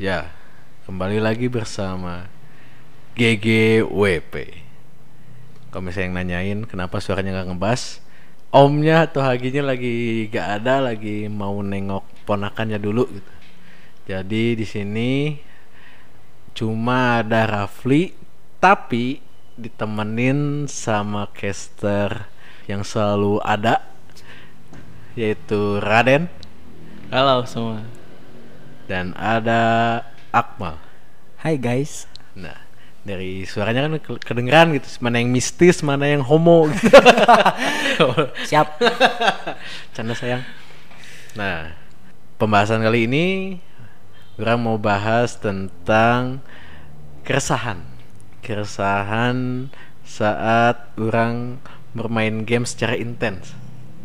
Ya, kembali lagi bersama GGWP. Kalau misalnya yang nanyain kenapa suaranya nggak ngebas, omnya atau haginya lagi gak ada, lagi mau nengok ponakannya dulu gitu. Jadi di sini cuma ada Rafli, tapi ditemenin sama caster yang selalu ada, yaitu Raden Halo semua. Dan ada Akmal. Hai guys. Nah, dari suaranya kan ke- kedengeran gitu, mana yang mistis, mana yang homo gitu. Siap. Canda sayang. Nah, pembahasan kali ini orang mau bahas tentang keresahan. Keresahan saat orang bermain game secara intens.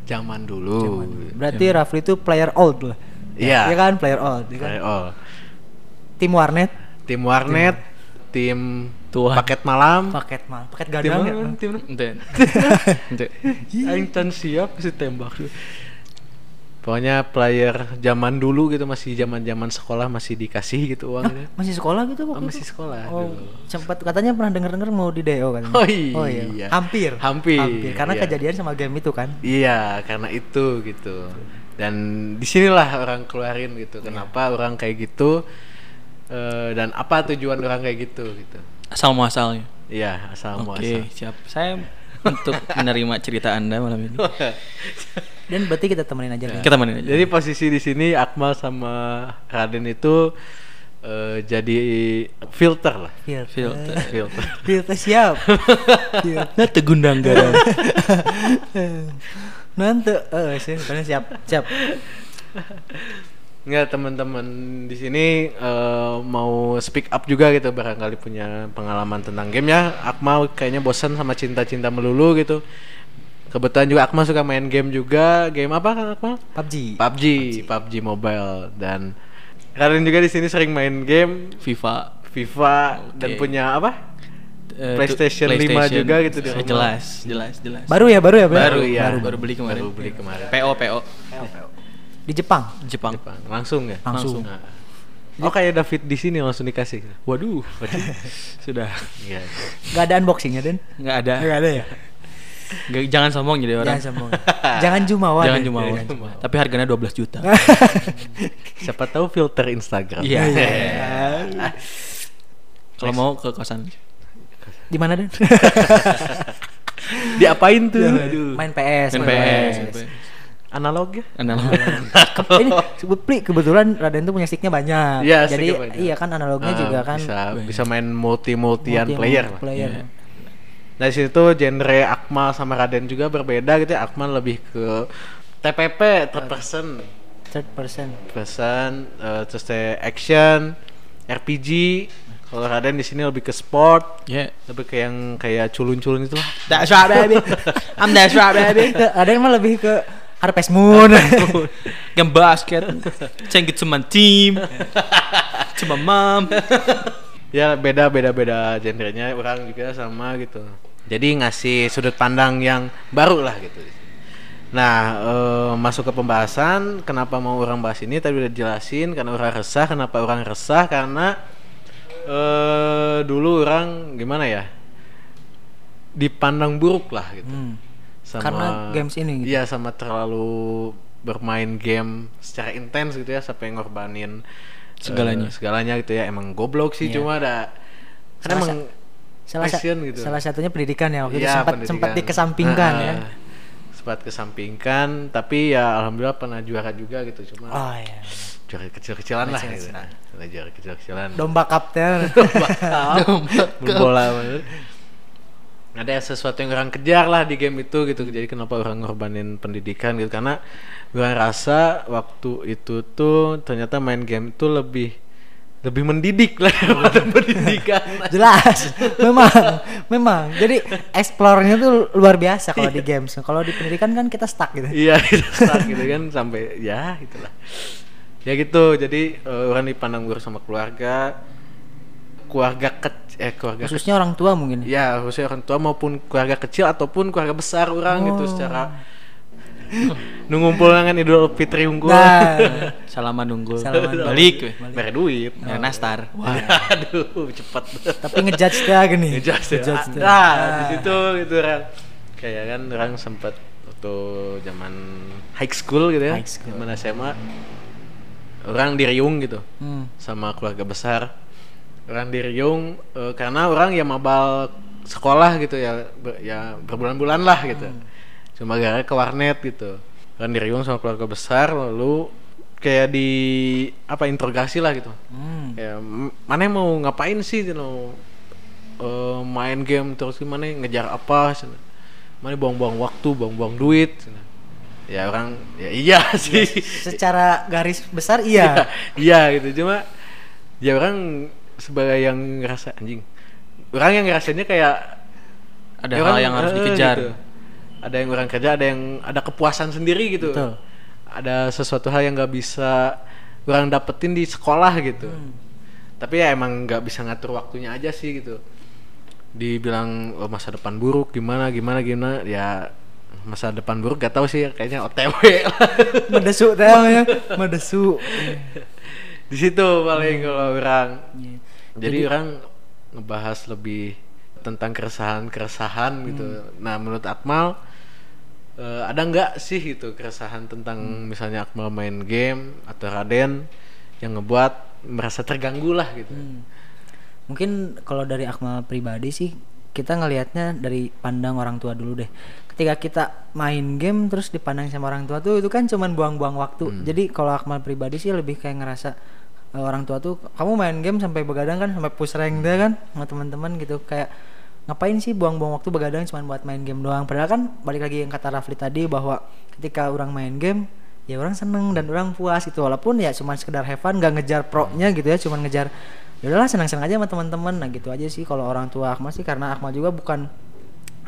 Zaman dulu. Berarti Rafli itu player old lah. Iya. Iya kan player old. Iya kan? Kayak, oh, Tim warnet, tim warnet, tim Tuan. paket malam, paket mal, paket tim gadang ya. kan? Tim mana? Ente. Ente. Aing can siap si tembak Pokoknya player zaman dulu gitu masih zaman-zaman sekolah masih dikasih gitu uangnya. Masih sekolah gitu Oh, masih sekolah Oh, dulu. sempat katanya pernah denger-denger mau di DO katanya. Oh iya. Hampir. Hampir, Karena iya. kejadian sama game itu kan. Iya, karena itu gitu. Dan di sinilah orang keluarin gitu. Iya. Kenapa orang kayak gitu eh, dan apa tujuan orang kayak gitu gitu. Asal muasalnya. Iya, asal Oke, muasal. siap. Saya untuk menerima cerita Anda malam ini. Dan berarti kita temenin aja nih. Kita mainin aja. Jadi posisi di sini Akmal sama Raden itu eh, jadi filter lah. Filter. Filter. Filter. Filter siap. Filter. Nah, tegundang garam. Nanti eh sih, siap. Siap. Enggak teman-teman di sini eh, mau speak up juga gitu barangkali punya pengalaman tentang game ya. Akmal kayaknya bosan sama cinta-cinta melulu gitu. Kebetulan juga Akmal suka main game juga. Game apa kan Akmal? PUBG. PUBG, PUBG Mobile dan Raden juga di sini sering main game FIFA. FIFA dan Oke. punya apa? Eh, PlayStation tu- 5 juga gitu di Eh. Jelas, jelas, jelas. Baru ya, baru ya, Bro? baru, iya. baru, baru beli kemarin. Baru beli kemarin. PO, PO. Di Jepang. Jepang. Jepang. Langsung ya? Langsung. Nah. Oh kayak David di sini langsung dikasih. Waduh. Sudah. Iya. Gak ada unboxingnya, Den? Nggak ada. Gak ada ya? Nggak, jangan sombong jadi orang. Jangan sombong. Jangan jumawa. Jangan Den. jumawa. Jangan jumawa. Tapi harganya 12 juta. Siapa tahu filter Instagram. Iya. Iya. Kalau mau ke kosan. Di mana, Den? Diapain tuh? Aduh. Main PS. Main main PS. PS. Analog ya? Analog. ini sebut Pri, kebetulan Raden tuh punya sticknya banyak. Iya, Jadi banyak. iya kan analognya Ah, juga kan bisa bisa main multi-multian multi- player. player. Iya. Nah, di situ genre Akmal sama Raden juga berbeda gitu ya. Akmal lebih ke TPP, third person. Third person. Person, terus teh action, RPG. Kalau Raden di sini lebih ke sport, Ya. lebih ke yang kayak culun-culun itu lah. That's right baby. I'm that's right baby. Ada yang mah lebih ke Harvest Moon. Game basket. Change it to my team. To my mom. ya beda beda beda genrenya orang juga sama gitu jadi ngasih sudut pandang yang baru lah gitu nah eh, masuk ke pembahasan kenapa mau orang bahas ini tadi udah jelasin karena orang resah kenapa orang resah karena eh dulu orang gimana ya dipandang buruk lah gitu Hmm. sama Karena games ini gitu. iya sama terlalu bermain game secara intens gitu ya sampai ngorbanin Segalanya. eh, segalanya gitu ya emang goblok sih Iya. cuma ada karena Salah emang salah, sa- gitu. salah satunya pendidikan ya waktu itu Iya, sempat pendidikan. sempat dikesampingkan Nah, ya. Sempat kesampingkan tapi ya alhamdulillah pernah juara juga gitu cuma Oh iya. juara kecil-kecilan lah gitu. Kecil-kecilan. Nah, juara kecil-kecilan Domba kapten. bola bener. ada sesuatu yang orang kejar lah di game itu gitu jadi kenapa orang ngorbanin pendidikan gitu karena orang rasa waktu itu tuh ternyata main game itu lebih lebih mendidik lah pendidikan Jelas. memang, memang. Jadi explore-nya tuh luar biasa kalau di games. Kalau di pendidikan kan kita stuck gitu. iya kita stuck gitu kan sampai ya gitulah ya gitu jadi eh, orang dipandang buruk sama keluarga keluarga kecil eh keluarga Khususnya orang tua mungkin. ya khususnya orang tua maupun keluarga kecil ataupun keluarga besar orang gitu Oh. secara nu ngumpul dengan Idul Fitri unggul. Nah, Salaman nunggu. Salaman. Balik we. Duit. Ya, nastar. Wah, aduh, cepet. tapi ngejudge dia gini. Ngejudge. Ngejudge dia. Nah, di Ah. situ gitu kan. Kayak kan orang sempat waktu zaman high school gitu ya. High school. Zaman SMA. Orang di Riung gitu Hmm. sama keluarga besar. Orang di Riung eh, karena orang ya mabal sekolah gitu ya ber- ya berbulan-bulan lah gitu. Cuma gara ke warnet gitu. Orang di Riung sama keluarga besar lalu kayak di apa interogasi lah gitu Hmm. ya mana mau ngapain sih gitu Eh, main game terus gimana ngejar apa cina. mana buang-buang waktu buang-buang duit cina. ya orang ya iya sih Secara garis besar iya. iya gitu cuma ya orang sebagai yang ngerasa anjing orang yang ngerasanya kayak Ada ya hal orang, yang harus eh, dikejar. gitu. Ada yang orang kerja ada yang ada kepuasan sendiri gitu Betul. ada sesuatu hal yang nggak bisa orang dapetin di sekolah gitu Hmm. tapi ya emang nggak bisa ngatur waktunya aja sih gitu dibilang oh, masa depan buruk gimana gimana gimana ya masa depan buruk gak tahu sih kayaknya OTW Medesu teh namanya. Medesu. di situ paling kalau orang Iya. jadi, orang ngebahas lebih tentang keresahan-keresahan gitu. Nah, menurut Akmal eh, ada nggak sih gitu keresahan tentang misalnya Akmal main game atau Raden yang ngebuat merasa terganggu lah gitu. Hmm. Mungkin kalau dari Akmal pribadi sih kita ngelihatnya dari pandang orang tua dulu deh. Ketika kita main game terus dipandang sama orang tua tuh itu kan cuman buang-buang waktu. Jadi kalau Akmal pribadi sih lebih kayak ngerasa eh, orang tua tuh kamu main game sampai begadang kan sampai push rank deh kan sama teman-teman gitu kayak ngapain sih buang-buang waktu begadang cuma buat main game doang. Padahal kan balik lagi yang kata Rafli tadi bahwa ketika orang main game ya orang seneng dan orang puas gitu. Walaupun ya cuma sekedar have fun gak ngejar pro-nya gitu ya cuman ngejar ya udahlah senang-senang aja sama teman-teman. Nah gitu aja sih kalau orang tua Akmal sih karena Akmal juga bukan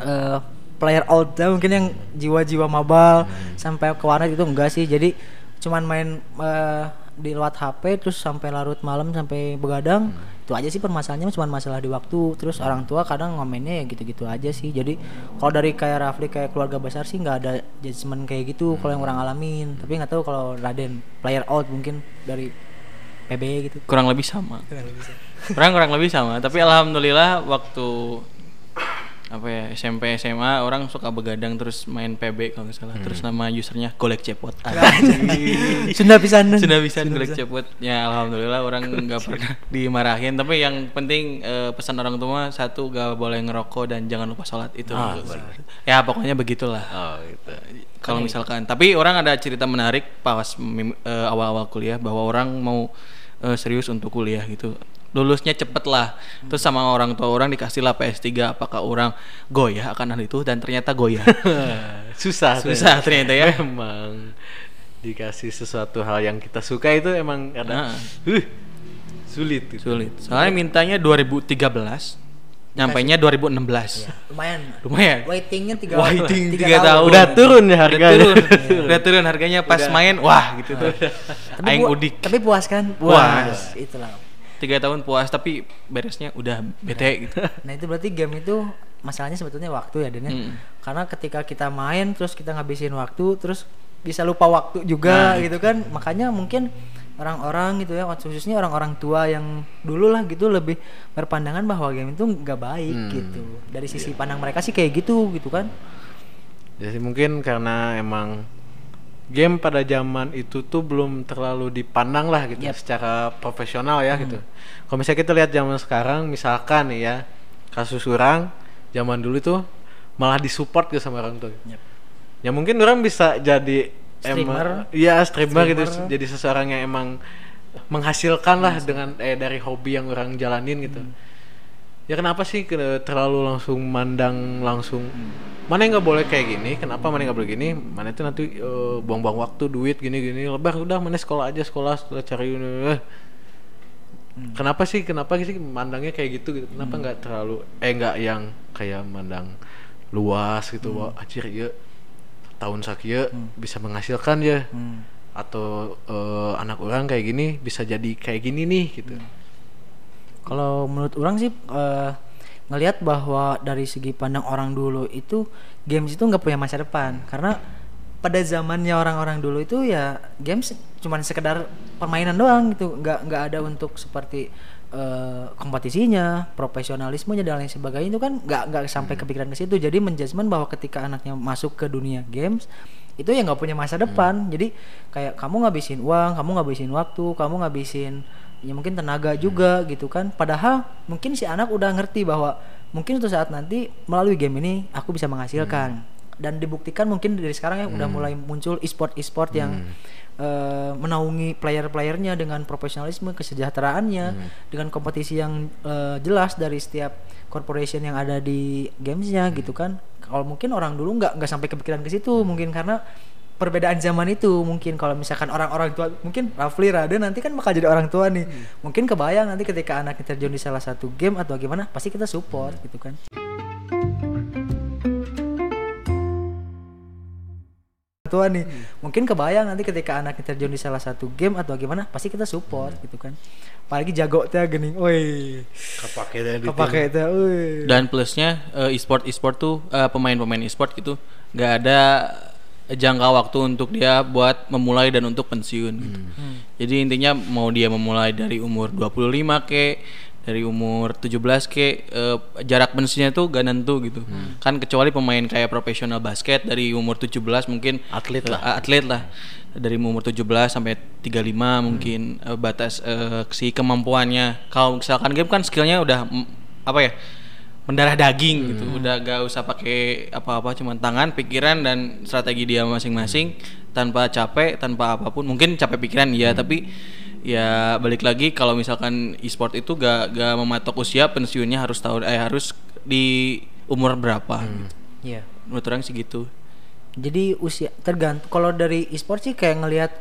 eh, player old mungkin yang jiwa-jiwa mabal sampai ke warnet itu enggak sih. Jadi cuman main eh, di lewat HP terus sampai larut malam sampai begadang itu aja sih permasalahannya cuma masalah di waktu. Terus orang tua kadang ngomennya ya gitu-gitu aja sih. Jadi kalau dari kayak Rafli kayak keluarga besar sih nggak ada judgement kayak gitu kalau yang orang alamin. Tapi nggak tahu kalau Raden player out mungkin dari PB gitu. Kurang lebih sama. Kurang kurang lebih sama, tapi alhamdulillah waktu apa ya SMP SMA orang suka begadang terus main PB kalau nggak salah. Terus nama usernya golek cepot. Sunda pisan. Sudah bisa golek cepot. Ya alhamdulillah orang nggak pernah dimarahin. Tapi yang penting eh, pesan orang tua satu gak boleh ngerokok dan jangan lupa sholat. Itu Ah, ya pokoknya begitulah. Oh, gitu. kalau misalkan tapi orang ada cerita menarik pas eh, awal-awal kuliah bahwa orang mau eh, serius untuk kuliah gitu lulusnya cepet lah. Terus sama orang tua orang dikasih lah PS3 apakah orang goyah akan hal itu? Dan ternyata goyah. Susah susah ternyata ya. Memang dikasih sesuatu hal yang kita suka itu emang ada. Nah. huh, sulit gitu. sulit. Soalnya mintanya 2013 nyampainya 2016 lumayan. Lumayan. Waitingnya tiga Waiting tiga tiga tahun. Udah turun ya Udah harganya. turun. Udah turun harganya pas main wah gitu tuh. tapi, Aing udik. tapi puas kan? Puas. itulah Tiga tahun puas tapi beresnya udah bete gitu. nah itu berarti game itu masalahnya sebetulnya waktu ya Dan ya. Mm. karena ketika kita main terus kita ngabisin waktu terus bisa lupa waktu juga Nah, gitu kan makanya mungkin orang-orang gitu ya khususnya orang-orang tua yang dulu lah gitu lebih berpandangan bahwa game itu nggak baik Hmm. gitu dari sisi pandang mereka sih kayak gitu gitu kan Jadi mungkin karena emang game pada zaman itu tuh belum terlalu dipandang lah gitu Yap. secara profesional ya gitu. Kalau misalnya kita lihat zaman sekarang misalkan nih ya kasus orang zaman dulu tuh malah disupport gitu sama orang tua. Yap. Ya mungkin orang bisa jadi Streamer. emang iya streamer, gitu Streamer. jadi seseorang yang emang menghasilkan lah dengan eh dari hobi yang orang jalanin gitu. Ya kenapa sih terlalu langsung mandang langsung mana yang nggak boleh kayak gini? Kenapa mana yang nggak boleh gini? Mana itu nanti eh, buang-buang waktu, duit gini-gini. Lebar udah mana sekolah aja sekolah, sekolah cari eh. Kenapa sih? Kenapa sih mandangnya kayak gitu gitu? Kenapa nggak terlalu eh nggak yang kayak mandang luas gitu? Wah, anjir ya tahun sakia bisa menghasilkan ya Hmm. atau eh, anak orang kayak gini bisa jadi kayak gini nih gitu. Kalau menurut orang sih eh, ngelihat bahwa dari segi pandang orang dulu itu games itu nggak punya masa depan. Karena pada zamannya orang-orang dulu itu ya games cuman sekedar permainan doang gitu. Nggak nggak ada untuk seperti eh, kompetisinya profesionalismenya dan lain sebagainya itu kan nggak nggak sampai kepikiran ke situ. Jadi menjudgment bahwa ketika anaknya masuk ke dunia games itu ya nggak punya masa depan. Jadi kayak kamu ngabisin uang kamu ngabisin waktu kamu ngabisin ya mungkin tenaga juga gitu kan. Padahal mungkin si anak udah ngerti bahwa mungkin suatu saat nanti melalui game ini aku bisa menghasilkan. Dan dibuktikan mungkin dari sekarang ya udah mulai muncul e-sport e-sport yang eh, menaungi player-playernya dengan profesionalisme kesejahteraannya dengan kompetisi yang eh, jelas dari setiap corporation yang ada di gamesnya gitu kan. Kalau mungkin orang dulu nggak nggak sampai kepikiran ke situ mungkin karena perbedaan zaman itu mungkin kalau misalkan orang-orang tua mungkin Rafli Rade nanti kan bakal jadi orang tua nih. Mungkin kebayang nanti ketika anaknya terjun di salah satu game atau gimana pasti kita support gitu kan. Tua nih mungkin kebayang nanti ketika anaknya terjun di salah satu game atau gimana pasti kita support gitu kan. Apalagi jago teh gening oi Kepake teh Dan plusnya eh, e-sport e-sport tuh eh, pemain-pemain e-sport gitu nggak ada jangka waktu untuk dia buat memulai dan untuk pensiun gitu. Jadi intinya mau dia memulai dari umur 25 ke dari umur 17 ke eh, jarak pensiunnya tuh gak nentu gitu. Kan kecuali pemain kayak profesional basket dari umur 17 mungkin Atlet eh, lah. atlet lah dari umur 17 sampai 35 mungkin eh, batas eh, si kemampuannya. Kalau misalkan game kan skillnya udah mm, apa ya? Mendarah daging gitu. Udah gak usah pakai apa-apa cuman tangan, pikiran dan strategi dia masing-masing tanpa capek, tanpa apa pun. Mungkin capek pikiran ya, tapi ya balik lagi kalau misalkan e-sport itu gak gak mematok usia pensiunnya harus tahu eh harus di umur berapa. iya Menurut orang sih gitu. jadi usia tergantung kalau dari e-sport sih kayak ngelihat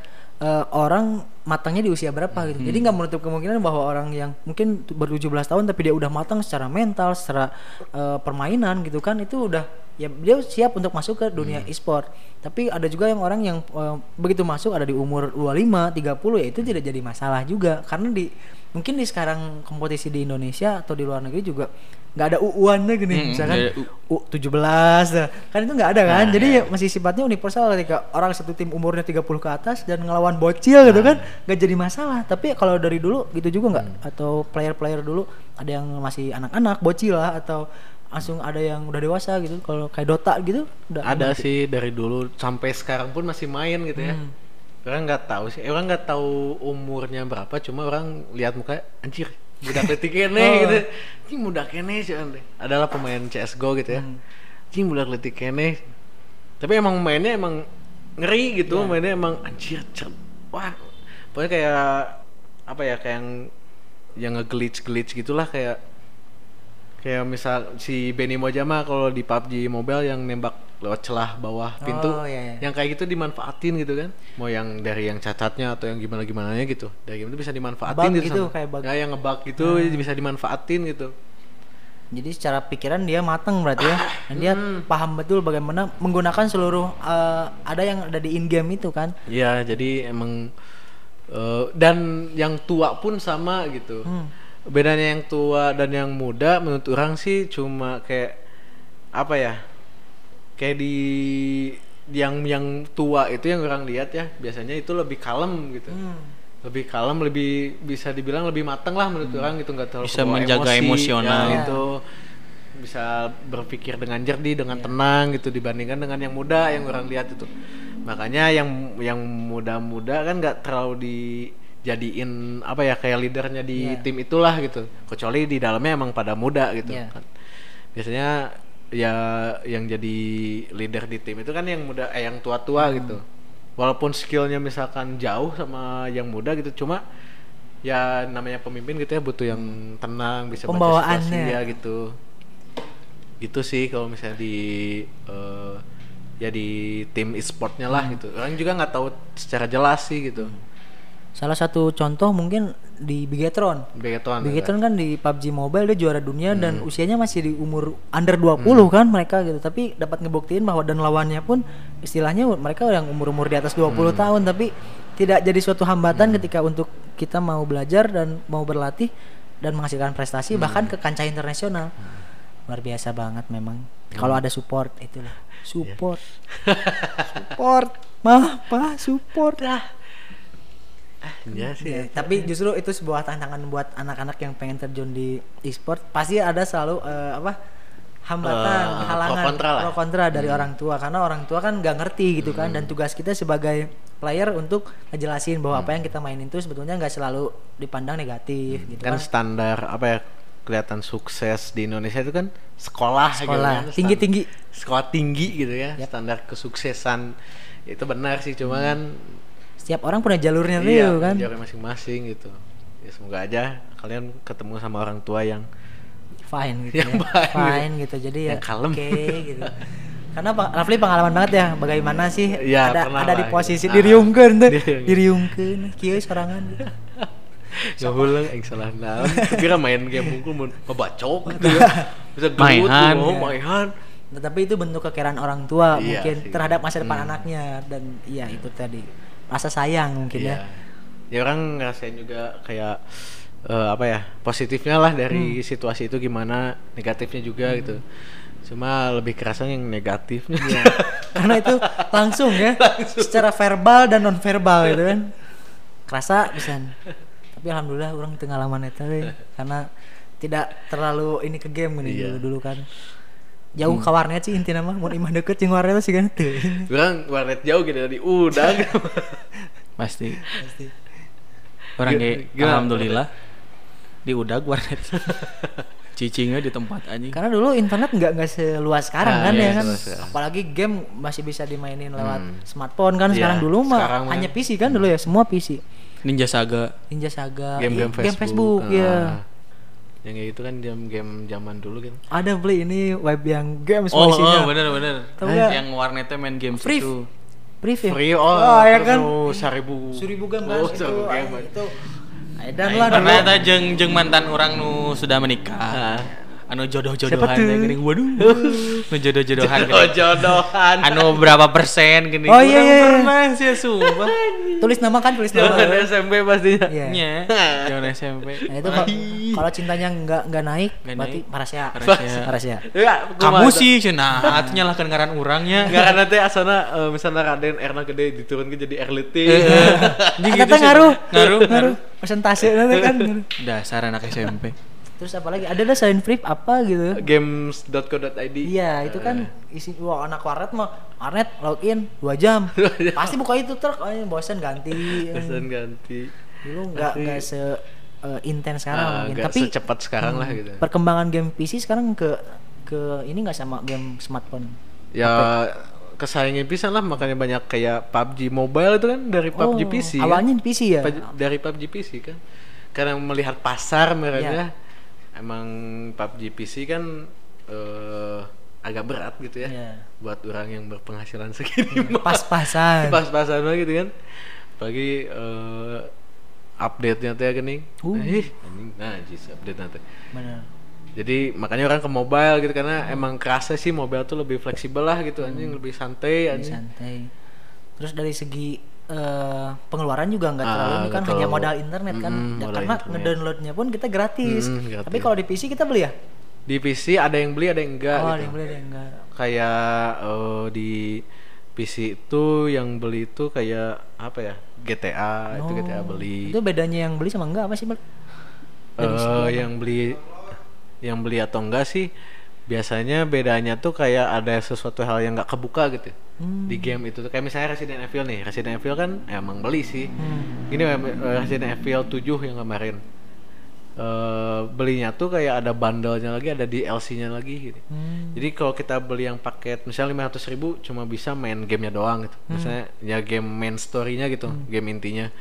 eh, orang matangnya di usia berapa gitu. Jadi nggak menutup kemungkinan bahwa orang yang mungkin tu- baru 17 tahun tapi dia udah matang secara mental secara eh, permainan gitu kan itu udah ya dia siap untuk masuk ke dunia e-sport. Tapi ada juga yang orang yang eh, begitu masuk ada di umur 25 30 ya itu tidak jadi masalah juga. Karena di mungkin di sekarang kompetisi di Indonesia atau di luar negeri juga nggak ada uuannya gini Hmm, misalkan U- U 17 nah, kan itu nggak ada kan? Jadi ya masih sifatnya universal ketika orang satu tim umurnya 30 ke atas dan ngelawan bocil gitu kan nggak jadi masalah. Tapi kalau dari dulu gitu juga nggak? Atau player-player dulu ada yang masih anak-anak bocil lah atau langsung ada yang udah dewasa gitu kalau kayak Dota gitu udah ada sih dari dulu sampai sekarang pun masih main gitu ya. Orang nggak tahu sih orang nggak tahu umurnya berapa cuma orang lihat muka anjir budak letik kene Oh. gitu. Anjing budak kene sih adalah pemain CSGO gitu ya. Anjing budak letik kene. Tapi emang mainnya emang ngeri gitu mainnya emang anjir cer- wah pokoknya kayak apa ya kayak yang yang nge-glitch glitch gitulah kayak kayak misal si Benny Mojama kalau di PUBG Mobile yang nembak lewat celah bawah pintu Oh, iya, iya. yang kayak gitu dimanfaatin gitu kan? Mau yang dari yang cacatnya atau yang gimana gimana gitu. Dari game itu bisa dimanfaatin Bug gitu, gitu, sama- kayak bug. ya yang ngebug gitu bisa dimanfaatin gitu. Jadi secara pikiran dia matang berarti ya. Dan dia paham betul bagaimana menggunakan seluruh eh, ada yang ada di in game itu kan? Ya jadi emang eh, dan yang tua pun sama gitu. Bedanya yang tua dan yang muda menurut orang sih cuma kayak apa ya kayak di yang yang tua itu yang orang lihat ya biasanya itu lebih kalem gitu. Lebih kalem lebih bisa dibilang lebih matang lah menurut orang gitu nggak terlalu Bisa menjaga emosi, emosional. ya, gitu. Bisa berpikir dengan jernih dengan tenang gitu dibandingkan dengan yang muda yang orang lihat itu. Makanya yang yang muda-muda kan nggak terlalu dijadiin apa ya kayak leadernya di Iya. tim itulah gitu. Kecuali di dalamnya emang pada muda gitu Iya. kan. Biasanya ya yang jadi leader di tim itu kan yang muda eh yang tua-tua gitu. Walaupun skillnya misalkan jauh sama yang muda gitu cuma ya namanya pemimpin gitu ya butuh yang tenang bisa baca Pembawaannya. situasi ya gitu. Gitu sih kalau misalnya di eh, ya di tim e-sportnya lah gitu. Orang juga nggak tahu secara jelas sih gitu salah satu contoh mungkin di Bigetron. Begitu Bigetron kan di PUBG Mobile dia juara dunia dan Hmm. usianya masih di umur under 20 kan mereka gitu. Tapi dapat ngebuktiin bahwa dan lawannya pun istilahnya mereka yang umur-umur di atas 20 Hmm. tahun tapi tidak jadi suatu hambatan ketika untuk kita mau belajar dan mau berlatih dan menghasilkan prestasi Hmm. bahkan ke kancah internasional. Luar biasa banget memang. Kalau ada support itulah. Support. Support. Mah pak. Support. Lah Iya sih. Ya, tapi justru itu sebuah tantangan buat anak-anak yang pengen terjun di e-sport. Pasti ada selalu eh, apa hambatan Eh, halangan pro kontra lah. pro kontra dari orang tua. Karena orang tua kan nggak ngerti gitu kan. Dan tugas kita sebagai player untuk ngejelasin bahwa apa yang kita mainin itu sebetulnya nggak selalu dipandang negatif gitu Kan kan. standar apa ya kelihatan sukses di Indonesia itu kan sekolah, gitu Sekolah, kan. Stan- tinggi-tinggi. Sekolah tinggi gitu ya. Yap. Standar kesuksesan. Itu benar sih. Cuma kan setiap orang punya jalurnya tuh iya, kan jalur masing-masing gitu. Ya semoga aja kalian ketemu sama orang tua yang fine gitu Yang ya. fine fine gitu jadi ya Yang kalem. oke gitu karena Rafli pengalaman banget ya bagaimana sih Iya, ada ada di posisi gitu. diriungkeun tuh Diriungkeun. kieu sorangan gitu. Ngehulang yang salah naon. Kira main game mungkin mau ngebacok gitu ya. Bisa gelut Mainan, tuh, ya. mainan. Nah, tapi itu bentuk kekerahan orang tua Iya mungkin sih. terhadap masa depan Hmm. anaknya dan iya itu tadi rasa sayang mungkin Iya. ya Ya orang ngerasain juga kayak eh, apa ya positifnya lah Hmm. dari situasi itu gimana negatifnya juga gitu. Cuma lebih kerasa yang negatifnya. Iya. karena itu langsung ya secara verbal dan non verbal gitu kan kerasa bisa tapi alhamdulillah orang tengah itu we. karena tidak terlalu ini ke game ini Iya. dulu dulu kan jauh ke warnet sih intinya mah mau imah deket jeung warnet sih kan tuh orang warnet jauh gitu dari udang. Pasti. Pasti. Orang kayak alhamdulillah di udag warnet. Cicingnya di tempat anjing. karena dulu internet nggak nggak seluas sekarang Ah, kan iya, ya kan apalagi game masih bisa dimainin lewat Hmm. smartphone kan Iya, sekarang dulu mah hanya PC kan dulu ya semua PC Ninja Saga. Ninja Saga Game-game iya, Facebook. Facebook ya Ah. Yang kayak itu kan game-game zaman dulu kan. ada beli ini web yang games Oh, oh bener bener. Tahu nggak? Yang warnetnya main game Free. itu. Free ya? Free oh, ya terus kan? oh, seribu. Seribu game Oh, kan itu, seribu game. ah, itu. Edan Aing lah dulu. pernah eta jeung jeung mantan orang nu sudah menikah. Ah. Anu jodoh-jodohan geuning. Waduh. Nu jodoh-jodohan Oh, geuning. jodohan. Anu berapa persen gini. Oh, iya, iya, iya. Pernah sih sumpah. Tulis nama kan, tulis nama. Zaman SMP pastinya. Iya. Nya, zaman SMP. Nah, itu kalau- kalau cintanya nggak nggak naik, berarti naik. parasia. Parasia. Parasia. Ya, Kamu sih cenah atuh nyalahkeun ngaran urangnya. Enggak karena teh asana eh, misalnya Raden Erna gede diturunkan jadi air liting. Anjing Kata gitu ngaruh, Ngaruh, ngaruh. Persentase nanti kan. ngaruh. Dasar anak SMP. Terus apa lagi? Ada dah selain free apa gitu? Games.co.id. Iya, itu kan isi wah anak warnet mah warnet login 2 jam. Pasti buka itu truk, oh, bosan ganti. Pesan ganti. Dulu nggak nggak se eh, intens sekarang Ah, mungkin. Tapi secepat sekarang lah gitu. Perkembangan game PC sekarang ke ke ini nggak sama game smartphone. Ya kesaingin pisan lah makanya banyak kayak PUBG Mobile itu kan dari PUBG Oh, PC. Awalnya kan? di PC ya. Dari PUBG PC kan. Karena melihat pasar mereka Iya. Emang PUBG PC kan eh, agak berat gitu ya. Iya. Buat orang yang berpenghasilan segini mah. Pas-pasan. pas-pasan banget gitu kan pagi eh update-nya teh gini Uh. eh anjing nah jis update nanti Bener. jadi makanya orang ke mobile gitu karena emang kerasa sih mobile tuh lebih fleksibel lah gitu anjing lebih santai Lebih anjing santai. Terus dari segi eh, pengeluaran juga nggak Ah, terlalu ini kan hanya modal internet kan. Ya, modal karena internet. ngedownloadnya pun kita gratis. Mm, gratis. Tapi kalau di PC kita beli ya? di PC ada yang beli ada yang enggak oh, gitu ada yang beli ada yang enggak. kayak eh, di PC itu yang beli itu kayak apa ya GTA itu GTA Oh, beli Itu bedanya yang beli sama enggak apa sih, eh apa? yang beli yang beli atau enggak sih biasanya bedanya tuh kayak ada sesuatu hal yang nggak kebuka gitu Hmm. di game itu kayak misalnya Resident Evil nih Resident Evil kan emang beli sih Hmm. gini eh, Resident Evil 7 yang kemarin eh belinya tuh kayak ada bundlenya lagi ada DLC-nya lagi gitu Hmm. jadi kalau kita beli yang paket misalnya 500 ribu cuma bisa main gamenya doang gitu. Misalnya ya game main story-nya gitu, game intinya.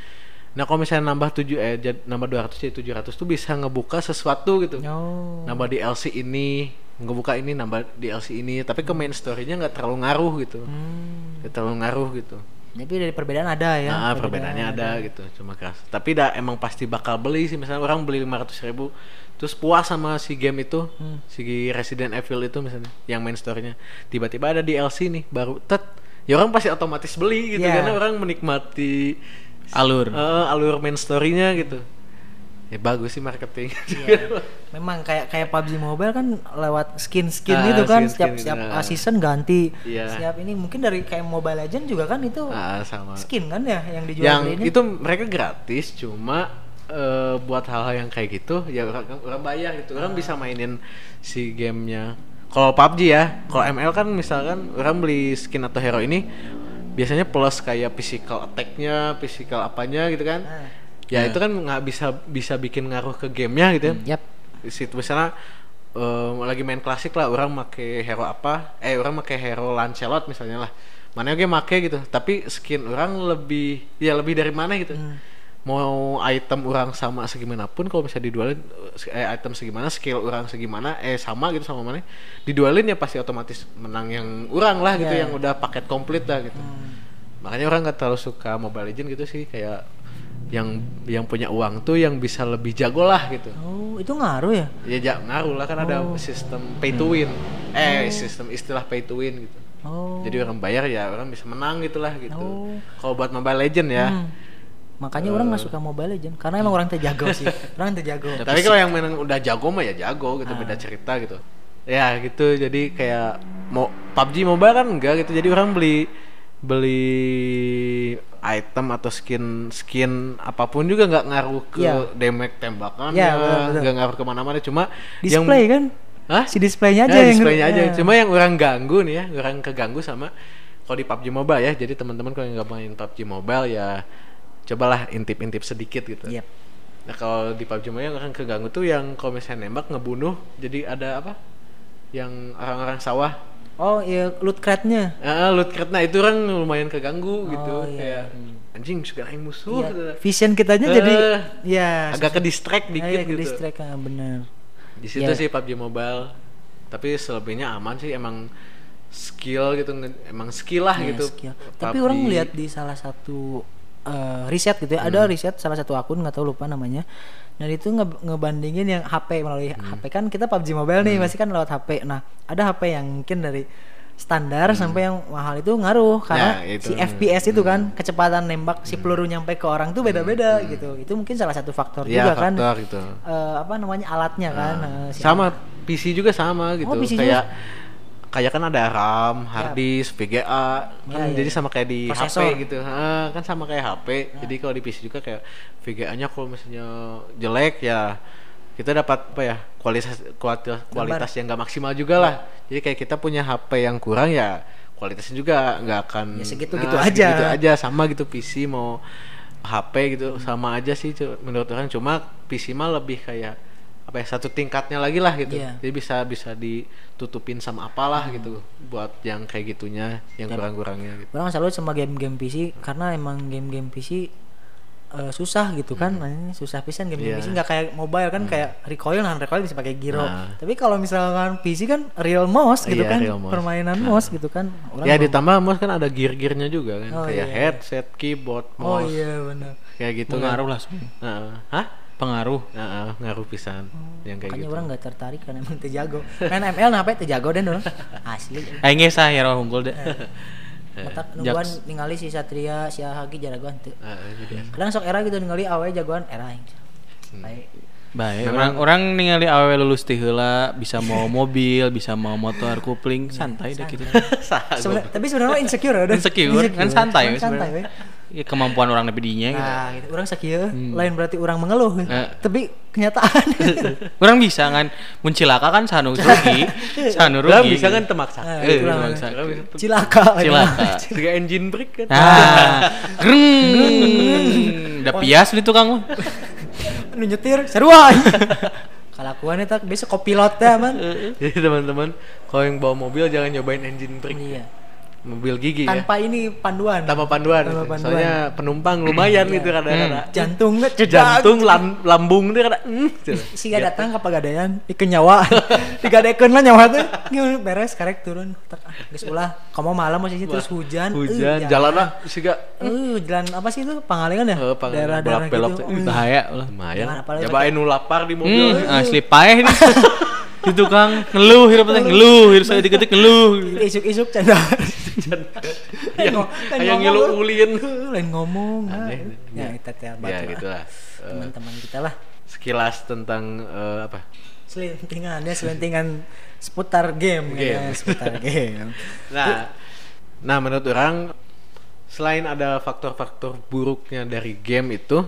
Nah kalau misalnya nambah 7 eh jad- nambah 200 jadi 700 tuh bisa ngebuka sesuatu gitu. Oh. Nambah DLC ini, ngebuka ini nambah DLC ini, tapi ke main story-nya nggak terlalu ngaruh gitu. Hmm. Nggak terlalu ngaruh gitu. Tapi dari perbedaan ada ya. nah, perbedaannya ada gitu, cuma keras. Tapi dah emang pasti bakal beli sih misalnya orang beli 500 ribu terus puas sama si game itu, Hmm. si Resident Evil itu misalnya, yang main story-nya. Tiba-tiba ada DLC nih baru tet, ya orang pasti otomatis beli gitu Iya. karena orang menikmati Alur. eh, alur main story-nya gitu. Ya bagus sih marketing. Iya. Memang kayak kayak PUBG Mobile kan lewat skin-skin Ah, gitu kan skin-skin setiap setiap gitu. season ganti. Iya. Setiap ini mungkin dari kayak Mobile Legend juga kan itu Ah, sama. skin kan ya yang dijual yang belinya. itu mereka gratis cuma eh, buat hal-hal yang kayak gitu ya orang, orang bayar gitu orang bisa mainin si gamenya kalau PUBG ya kalau ML kan misalkan orang beli skin atau hero ini biasanya plus kayak physical attack-nya physical apanya gitu kan Ah. Ya itu kan nggak bisa bisa bikin ngaruh ke gamenya gitu ya Yap. situ misalnya eh, lagi main klasik lah orang make hero apa eh orang make hero Lancelot misalnya lah mana gue make gitu tapi skin orang lebih ya lebih dari mana gitu Hmm. mau item orang sama segimanapun kalau misalnya didualin eh, item segimana skill orang segimana eh sama gitu sama mana didualin ya pasti otomatis menang yang orang lah gitu Ya. yang udah paket komplit lah gitu Hmm. makanya orang nggak terlalu suka Mobile Legend gitu sih kayak yang yang punya uang tuh yang bisa lebih jago lah gitu Oh, itu ngaruh ya? ya ja, ngaruh lah kan ada Oh. sistem pay to win eh sistem istilah pay to win gitu Oh. jadi orang bayar ya orang bisa menang gitulah gitu Oh. kalau buat Mobile Legend ya Hmm. Makanya orang nggak suka Mobile Legend karena emang orang terjago sih. Orang terjago. tapi kalau yang memang udah jago mah ya jago gitu Ah. beda cerita gitu ya gitu jadi kayak mau PUBG Mobile kan enggak gitu jadi orang beli beli item atau skin skin apa pun juga nggak ngaruh ke Iya. damage tembakannya Iya, betul, betul. nggak ngaruh ke mana-mana cuma Display yang kan? Hah? Si displaynya aja Ya, yang displaynya aja. Ya. Cuma yang orang ganggu nih ya, orang keganggu sama kalau di PUBG Mobile ya. Jadi teman-teman kalau nggak main PUBG Mobile ya cobalah intip-intip sedikit gitu. Yep. Nah kalau di PUBG Mobile yang orang keganggu tuh yang kalau misalnya nembak ngebunuh, jadi ada apa? Yang orang-orang sawah. Oh, iya loot crate-nya. Ah, loot crate. Nah itu orang lumayan keganggu gitu. Oh, iya. Kayak anjing suka aing musuh. Iya. gitu. Vision kitanya Eh, jadi ya Agak ke distract Ya, dikit ya, ke gitu. distract, ah, bener. di situ Ya. sih PUBG Mobile tapi selebihnya aman sih emang skill gitu emang skill lah Ya, gitu skill. Tapi orang lihat di salah satu eh, riset gitu ya, Hmm. ada riset salah satu akun nggak tahu lupa namanya. Dan itu nge- ngebandingin yang HP melalui Hmm. HP kan kita PUBG Mobile nih masih kan lewat HP. Nah, ada HP yang mungkin dari standar sampai yang mahal itu ngaruh karena Hmm. Ya, itu. si FPS itu kan kecepatan nembak si peluru nyampe ke orang tuh beda-beda gitu. Itu mungkin salah satu faktor ya juga kan. faktor gitu Eh, apa namanya alatnya kan. eh, si sama PC juga sama gitu Oh, PC kayak juga? Kayak kan ada RAM, hard disk, VGA kan Ya, ya, jadi ya. sama kayak di Prosesor. HP gitu. Ha, kan sama kayak HP. Jadi kalau di PC juga kayak VGA-nya kalau misalnya jelek ya kita dapat apa ya kualitas kualitas kualitas yang nggak maksimal juga lah. Jadi kayak kita punya HP yang kurang ya kualitasnya juga nggak akan Ya, segitu-gitu nah, aja. segitu aja. Sama gitu PC mau HP gitu sama aja sih menurut orang. Cuma PC mah lebih kayak apa ya satu tingkatnya lagi lah gitu Iya. jadi bisa bisa ditutupin sama apalah gitu buat yang kayak gitunya yang kurang-kurangnya gitu Orang selalu sama game-game PC karena emang game-game PC eh, susah gitu kan, Nah, susah pisan game-game Hmm. Iya. PC nggak kayak mobile kan kayak recoil, nah recoil bisa pakai gyro. Nah. Tapi kalau misalkan PC kan real mouse gitu Iya, kan, real mouse. permainan Nah. mouse gitu kan. Orang ya ditambah mouse kan ada gear-gearnya juga kan Oh, kayak iya. headset keyboard Oh mouse iya benar. kayak gitu Pengaruh kan lah semua. Heeh. hah Pengaruh. Heeh, ngaruh pisan yang kayak Makanya gitu orang nggak tertarik karena emang terjago. Main ML nah apa terjago dan orang asli. Aing ge sah ya unggul deh. Matak Jaks. nungguan ningali si Satria, si Hagi jagoan teu. Heeh, jadi Kadang sok era gitu ningali awe jagoan era aing. Hmm. Baik. Baik, orang orang ningali awewe lulus heula bisa mau mobil, bisa mau motor kupling, santai deh gitu. Tapi sebenarnya insecure ya udah. Insecure, kan santai we santai we. sebenarnya. Ya, kemampuan orang lebih dinya gitu. Nah, gitu. orang sakit lain berarti orang mengeluh. Eh. Tapi kenyataan. Orang bisa kan mencilaka kan sanu rugi, sanu rugi. Lah bisa kan temaksa Nah, Eh, itulah. maksa. Cilaka. Cilaka. Tiga engine brake kan Ah, greng. Udah pias nih tukang. Nu nyetir sarua. Kalakuan eta biasa kopilot teh man. jadi teman-teman kalau yang bawa mobil jangan nyobain engine brake Iya. Mobil gigi ya Tanpa ini panduan. tanpa panduan, Tanpa panduan. soalnya penumpang lumayan Iya. gitu kadang-kadang Jantungnya cedak. jantung lam- lambung dia kada mm, gitu. si gak datang ke pagadean di nyawa digadekeun lah nyawa teh Ngeun, beres karek turun tak ah, geus ulah kamu malam masih terus hujan hujan Eh, jalan lah sih gak Eh, jalan apa sih itu Pangalengan ya? Eh, Pangalengan, Daerah-daerah belok-belok gitu. tuh. Eh, Bahaya lah. lumayan cobain nu lapar di mobil Hmm, asli paeh nih. Di tukang ngeluh hirup teh ngeluh, hirup saya diketik ngeluh. Isuk-isuk canda. yang Lain yang ngilu ulin Lain ngomong. nah. Aneh. Ya, kita teh ya gitu lah. lah Eh, Teman-teman kita lah. sekilas tentang eh, apa Selintingan ya selintingan seputar game, Game. ya, seputar game. Nah, nah menurut orang selain ada faktor-faktor buruknya dari game itu,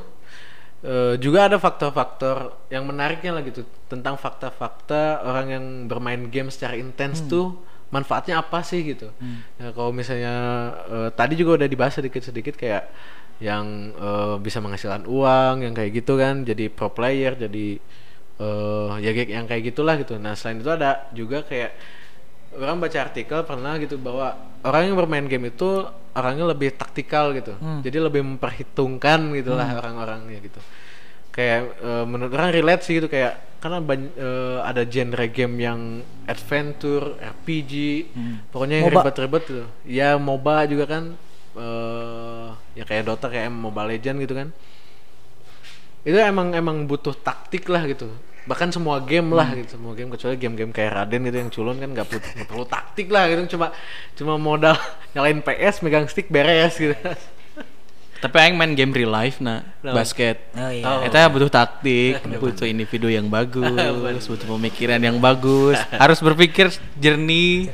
eh, juga ada faktor-faktor yang menariknya lah gitu tentang fakta-fakta orang yang bermain game secara intens tuh manfaatnya apa sih gitu. Nah, kalau misalnya eh, tadi juga udah dibahas sedikit-sedikit kayak yang eh, bisa menghasilkan uang, yang kayak gitu kan, jadi pro player, jadi eh ya kayak yang kayak gitulah gitu. Nah selain itu ada juga kayak orang baca artikel pernah gitu bahwa orang yang bermain game itu orangnya lebih taktikal gitu. Jadi lebih memperhitungkan gitulah orang-orangnya gitu. Kayak eh, menurut orang relate sih gitu kayak karena ban- eh, ada genre game yang adventure, RPG, pokoknya yang MOBA. ribet-ribet gitu. Ya MOBA juga kan eh ya kayak Dota kayak Mobile Legend gitu kan. Itu emang emang butuh taktik lah gitu. Bahkan semua game lah gitu semua game kecuali game-game kayak Raden gitu yang culun kan nggak perlu nggak perlu taktik lah gitu. Cuma cuma modal nyalain PS megang stick beres gitu Tapi aing main game real life nah, No. basket. Oh iya. Oh. Eta butuh taktik, butuh individu yang bagus, butuh pemikiran yang bagus, harus berpikir jernih.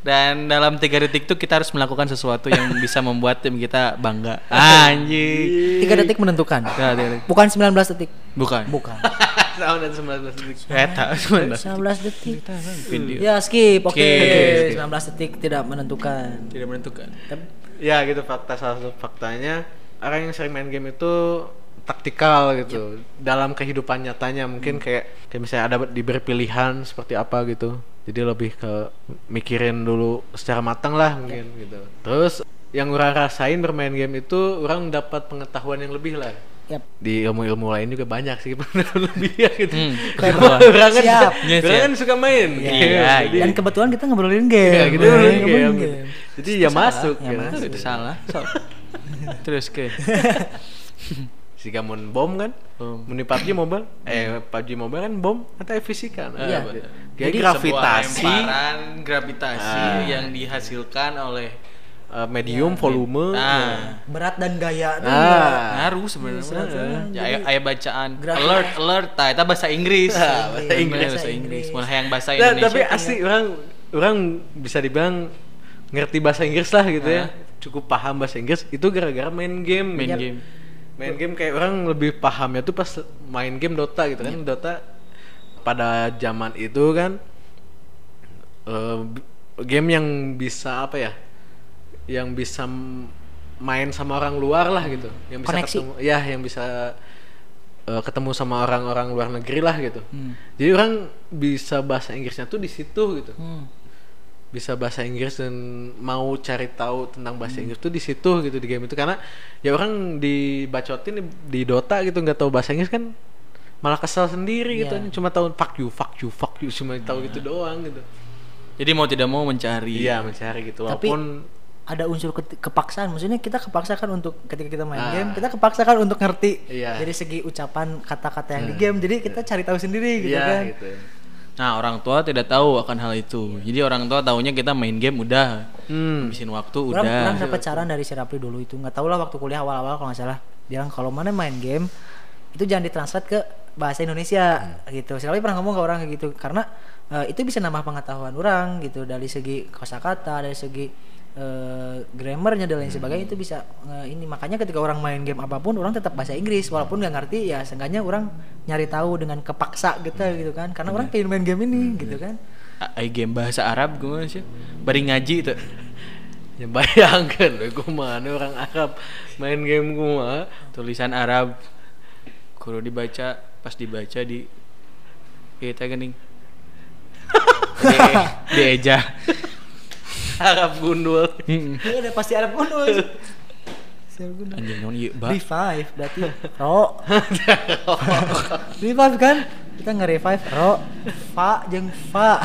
Dan dalam tiga detik itu kita harus melakukan sesuatu yang bisa membuat tim kita bangga. Anjing. Tiga detik menentukan. Tiga detik. Bukan 19 detik. Bukan. Bukan. tahun dan 19 detik Eta sebenarnya. 19 detik. Video. Ya skip. Oke. Skip, skip. 19 detik tidak menentukan. Tidak menentukan. Ya gitu fakta salah satu faktanya. Orang yang sering main game itu taktikal gitu. Dalam kehidupan nyatanya mungkin kayak kayak misalnya ada diberi pilihan seperti apa gitu. Jadi lebih ke mikirin dulu secara matang lah mungkin gitu. Terus yang orang rasain bermain game itu orang dapat pengetahuan yang lebih lah Yap. di ilmu-ilmu lain juga banyak sih lebih ya gitu Hmm. Karena orang kan Siap. Yes, orang kan suka main Iya, Jadi- iya. Dan kebetulan kita ngobrolin Iya, game. gitu Nah, ngobrolin ngobrolin game, gitu. Jadi ya masuk Ya gitu. masuk. Itu salah. Sok. Terus ke. Si kamun bom kan? Bom. Muni PUBG mobile? Eh PUBG mobile kan bom atau fisika? Nah, Iya. Jadi gravitasi, gravitasi Ah. yang dihasilkan oleh eh, medium, volume. nah Berat dan gaya tuh. Ah. ngaruh sebenarnya. Ya, aya, aya bacaan Grafik. alert alert tah eta bahasa Inggris. Ah, bahasa Inggris. bahasa Inggris. Malah yang bahasa Nah, Indonesia. tapi asli orang orang bisa dibilang ngerti bahasa Inggris lah gitu ya. Ah. Cukup paham bahasa Inggris itu gara-gara main game. main gitu. game. Main game kayak orang lebih pahamnya tuh pas main game Dota gitu kan. Dota pada zaman itu kan eh, game yang bisa apa ya? Yang bisa main sama orang luar lah gitu. Yang bisa Koneksi. ketemu ya yang bisa eh, ketemu sama orang-orang luar negeri lah gitu. Hmm. Jadi orang bisa bahasa Inggrisnya tuh di situ gitu. Hmm. Bisa bahasa Inggris dan mau cari tahu tentang bahasa Hmm. Inggris tuh di situ gitu di game itu karena ya orang dibacotin di, di Dota gitu nggak tahu bahasa Inggris kan malah kesel sendiri gitu Iya. cuma tahu fuck you fuck you fuck you cuma tahu gitu doang gitu. Jadi mau tidak mau mencari. Iya mencari gitu Tapi walaupun ada unsur ke- kepaksaan. Maksudnya kita kepaksakan untuk ketika kita main Ah. game, kita kepaksakan untuk ngerti Iya. dari segi ucapan kata-kata yang di game. Jadi kita cari tahu sendiri gitu iya kan. gitu. Nah, orang tua tidak tahu akan hal itu. Jadi orang tua tahunya kita main game udah. Hmm. Habisin waktu Orang, udah. orang dapat saran dari si Rapli dulu itu nggak tahu lah waktu kuliah awal-awal kalau nggak salah bilang kalau mana main game itu jangan ditranslate ke bahasa Indonesia gitu. Si Rapli pernah ngomong ke orang kayak gitu karena eh, itu bisa nambah pengetahuan orang gitu dari segi kosakata, dari segi eh, grammarnya dan lain sebagainya itu bisa eh, ini. Makanya ketika orang main game apa pun orang tetap bahasa Inggris. Walaupun nggak ngerti ya seenggaknya orang nyari tahu dengan kepaksa gitu gitu kan. Karena orang pengen main game ini gitu kan. Ai game bahasa Arab gue sih. Bari ngaji itu. Ya bayangkan we kumaha orang Arab main game kumaha Tulisan Arab. Kudu dibaca, pas dibaca di Iya geuning. di, dieja. Arab gundul. Heeh. Ini udah pasti Arab guna. Anjing naon ieu, Ba? revive berarti ro revive kan kita nge-revive ro fa jeung fa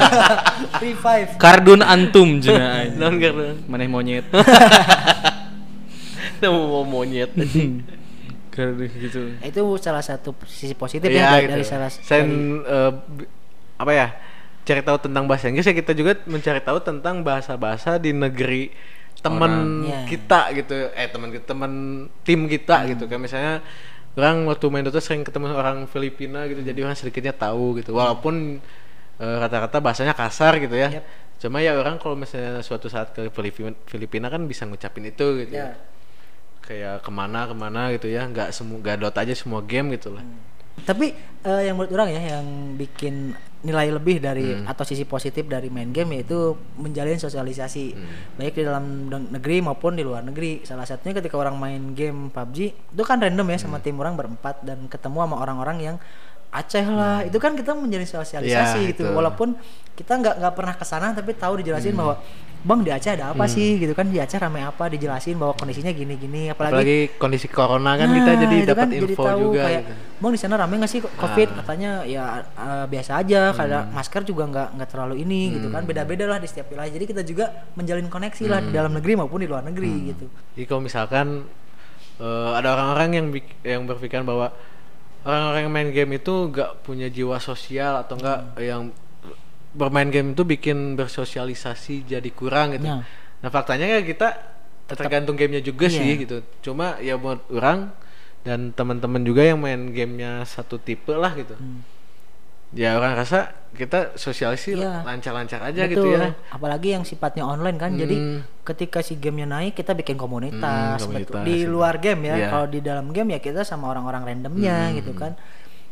revive Kardun antum aing. Non karena Maneh monyet. mau monyet. Kardun gitu. itu salah satu sisi positif Iya, ya dari, gitu. dari salah Selain dari- b- apa ya? Cari tahu tentang bahasa Inggris ya kita juga mencari tahu tentang bahasa-bahasa di negeri teman. Iya. kita gitu. Eh teman kita, teman tim kita gitu. Kayak misalnya orang waktu main Dota sering ketemu orang Filipina gitu jadi orang sedikitnya tahu gitu walaupun eh, rata-rata bahasanya kasar gitu ya Yap. cuma ya orang kalau misalnya suatu saat ke Filipina, Filipina kan bisa ngucapin itu gitu ya Ya. kayak ke mana ke mana gitu ya nggak semua nggak Dota aja semua game gitu lah Tapi eh, yang menurut orang ya yang bikin nilai lebih dari Hmm. atau sisi positif dari main game yaitu menjalin sosialisasi Hmm. baik di dalam negeri maupun di luar negeri. Salah satunya ketika orang main game PUBG itu kan random ya sama Hmm. tim orang berempat dan ketemu sama orang-orang yang Aceh lah, itu kan kita menjalin sosialisasi Hmm. Ya, gitu. itu. Walaupun kita nggak nggak pernah ke sana tapi tahu dijelasin Hmm. bahwa Bang di Aceh ada apa sih gitu kan di Aceh rame apa dijelasin bahwa kondisinya gini-gini apalagi apalagi kondisi corona kan kita Nah, jadi itu dapat kan jadi info tahu juga kayak gitu. bang di sana rame nggak sih covid Ah. katanya ya eh, biasa aja karena Hmm. masker juga nggak nggak terlalu ini gitu kan beda-beda lah di setiap wilayah jadi kita juga menjalin koneksi lah Hmm. di dalam negeri maupun di luar negeri gitu Jadi kalau misalkan eh, ada orang-orang yang yang berpikiran bahwa orang-orang yang main game itu nggak punya jiwa sosial atau enggak Hmm. yang bermain game itu bikin bersosialisasi jadi kurang gitu. Nah. Nah, faktanya ya kita tergantung gamenya juga Iya. sih gitu. Cuma ya buat orang dan teman-teman juga yang main gamenya satu tipe lah gitu. Hmm. Ya orang rasa kita sosialisasi Iya. lancar-lancar aja Betul. gitu ya. apalagi yang sifatnya online kan jadi Hmm. ketika si gamenya naik kita bikin komunitas, Hmm, betul. komunitas, di gitu. luar game ya Iya. kalau di dalam game ya kita sama orang-orang randomnya Hmm. gitu kan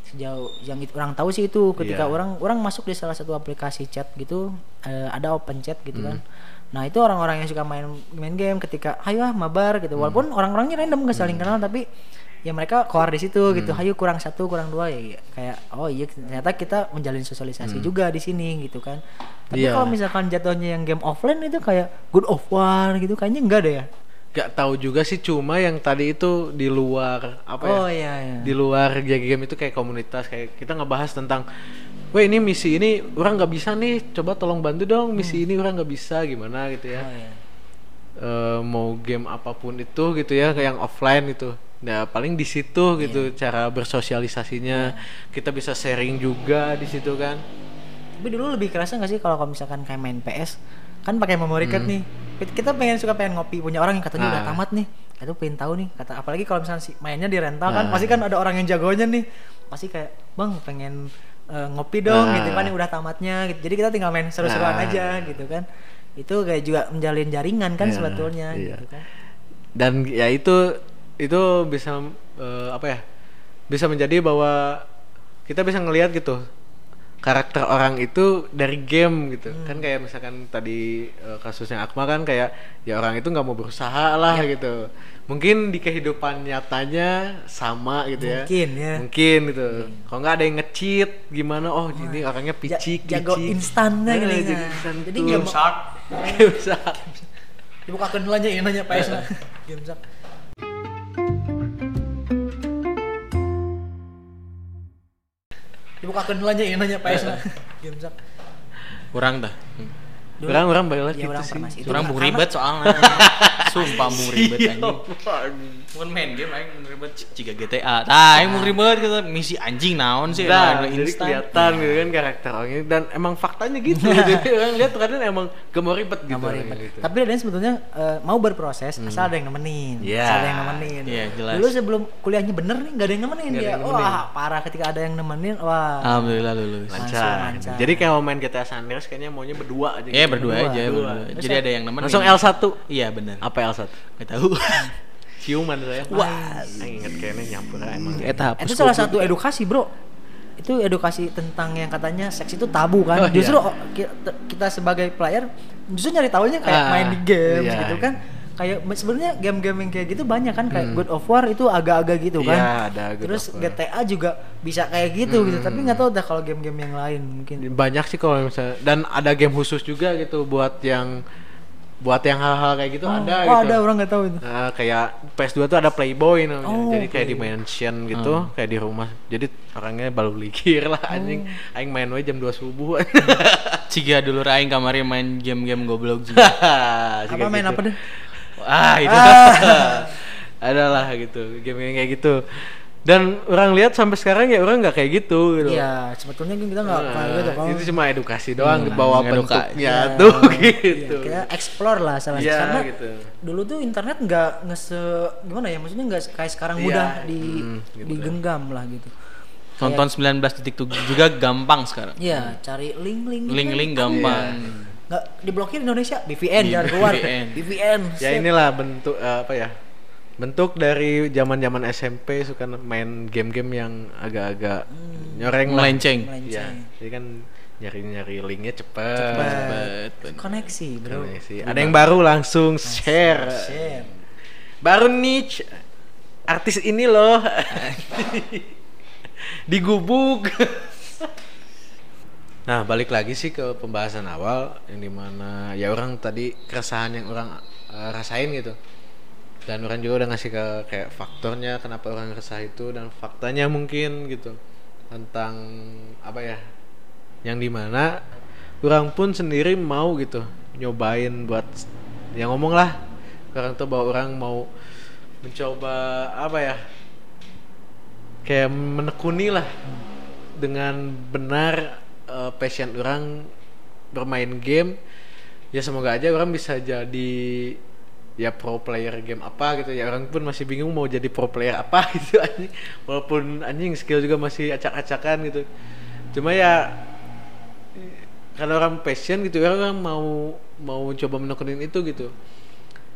sejauh yang itu orang tahu sih itu ketika Iya. orang orang masuk di salah satu aplikasi chat gitu eh, ada open chat gitu kan Hmm. nah itu orang-orang yang suka main main game ketika ayo ah mabar gitu Hmm. walaupun orang-orangnya random nggak saling kenal tapi ya mereka keluar di situ Hmm. gitu ayo kurang satu kurang dua ya ya. kayak oh iya ternyata kita menjalin sosialisasi juga di sini gitu kan tapi Hmm. Iya. kalau misalkan jatuhnya yang game offline itu kayak good of war gitu kayaknya enggak deh ya Gak tahu juga sih cuma yang tadi itu di luar apa ya? oh iya iya di luar game itu kayak komunitas kayak kita ngebahas tentang Weh ini misi ini orang nggak bisa nih coba tolong bantu dong misi ini orang nggak bisa gimana gitu ya Hmm. oh iya Eh, mau game apa pun itu gitu ya kayak yang offline gitu nah paling di situ gitu Iya. cara bersosialisasinya kita bisa sharing juga di situ kan tapi dulu lebih kerasa nggak sih kalau kalau misalkan kayak main PS kan pakai memory card nih Kita- pengen suka pengen ngopi punya orang yang katanya udah Hmm. Nah. tamat nih itu pengen tahu nih kata apalagi kalau misalnya si mainnya di rental kan Nah. pasti kan ada orang yang jagonya nih pasti kayak bang pengen eh, ngopi dong Nah. gitu kan yang udah tamatnya gitu jadi kita tinggal main seru-seruan Nah. aja gitu kan itu kayak juga menjalin jaringan kan Iya, sebetulnya iya. gitu kan dan ya itu itu bisa eh, apa ya bisa menjadi bahwa kita bisa ngelihat gitu karakter orang itu dari game gitu. Kan kayak misalkan tadi eh, kasusnya Akma kan kayak ya orang itu nggak mau berusaha lah gitu. Mungkin di kehidupan nyatanya sama gitu ya. Mungkin, ya. mungkin gitu. Kalau nggak ada yang ngecheat gimana? Oh ini orangnya Ja- picik jago licik. instannya Eh, kali jago ya. instan Jadi game Shark. Game shark. dibukakan dulu aja ini nanya PS lah. Game sak dibukakan aja ini nanya PS lah game sak Kurang dah. Dulu- orang orang balik ya gitu orang sih. Itu Orang bung ribet soalnya. Sumpah bung ribet Iya, anjing. Mun main game aing mun ribet ciga GTA. Tah, aing mun ribet gitu misi anjing naon sih Nah, jadi instan. kelihatan gitu kan karakter orangnya dan emang faktanya gitu jadi orang lihat kadang emang gak mau ribet gitu, ribet. gitu. Tapi ada yang sebetulnya eh, mau berproses asal ada yang nemenin. Iya. Asal ada yang nemenin. Iya, jelas. Dulu sebelum kuliahnya bener nih nggak ada yang nemenin dia. yang nemenin. Wah parah ketika ada yang nemenin. Wah. Alhamdulillah lulus. Lancar. lancar. Jadi kayak mau main GTA San Andreas kayaknya maunya berdua aja. Iya berdua Berdua. aja. Berdua. berdua. Jadi ada yang nemenin. Langsung L1. Iya benar. Apa L1? Gak tahu. Ciuman saya. Wah. Inget kayaknya nyampur emang. Eta itu salah satu edukasi bro. Itu edukasi tentang yang katanya seks itu tabu kan. Oh, iya. justru te- kita sebagai player justru nyari tahunya kayak Ah, main di game iya. gitu kan. Kayak sebenarnya game-game yang kayak gitu banyak kan kayak God of War itu agak-agak gitu kan. Hmm. Iya, ada God Terus of War. GTA juga bisa kayak gitu gitu. Tapi nggak tahu dah kalau game-game yang lain mungkin. Banyak sih kalau misalnya dan ada game khusus juga gitu buat yang buat yang hal-hal kayak gitu Oh, ada oh, gitu. ada orang nggak tahu itu. Nah, kayak PS2 tuh ada Playboy namanya. Oh, Jadi kayak di mansion gitu, kayak di rumah. Jadi orangnya baru likir lah anjing. Oh. Aing main wae jam 2 subuh. Ciga dulu aing kamari main game-game goblok juga. Apa main apa deh? Ah, itu. Ah. Adalah gitu, game yang kayak gitu. dan orang lihat sampai sekarang ya orang nggak kayak gitu gitu Iya, sebetulnya kan kita nggak Nah, kayak gitu kan. itu cuma edukasi doang bahwa edukasi. bentuknya Iya. tuh Iya, gitu kita explore lah salah Iya, karena gitu. dulu tuh internet nggak nggak se gimana ya maksudnya nggak kayak sekarang Iya, mudah di mm, gitu. digenggam lah gitu. Nonton 19.7 juga gampang sekarang. Iya, cari link-link gitu Link-link kan. gampang. Nggak diblokir Indonesia. VPN Iya, jangan keluar. VPN. VPN ya inilah bentuk eh, apa ya bentuk dari zaman zaman SMP suka main game-game yang agak-agak nyoreng lah. Melenceng. Ya jadi kan nyari-nyari linknya cepet, Cepet. Cepet. koneksi bro. Koneksi. ada yang baru langsung share. share. Baru nih c- artis ini loh. Digubuk nah balik lagi sih ke pembahasan awal yang di mana ya orang tadi keresahan yang orang eh, rasain gitu. Dan orang juga udah ngasih ke kayak faktornya kenapa orang resah itu dan faktanya mungkin gitu. Tentang apa ya yang di mana orang pun sendiri mau gitu nyobain buat ya ngomong lah. Orang tuh bahwa orang mau mencoba apa ya kayak menekuni lah dengan benar eh, passion orang bermain game ya semoga aja orang bisa jadi ya pro player game apa gitu. Ya orang pun masih bingung mau jadi pro player apa gitu anjing. Walaupun anjing skill juga masih acak-acakan gitu. Cuma ya kalau orang passion gitu ya orang mau mau coba menekunin itu gitu.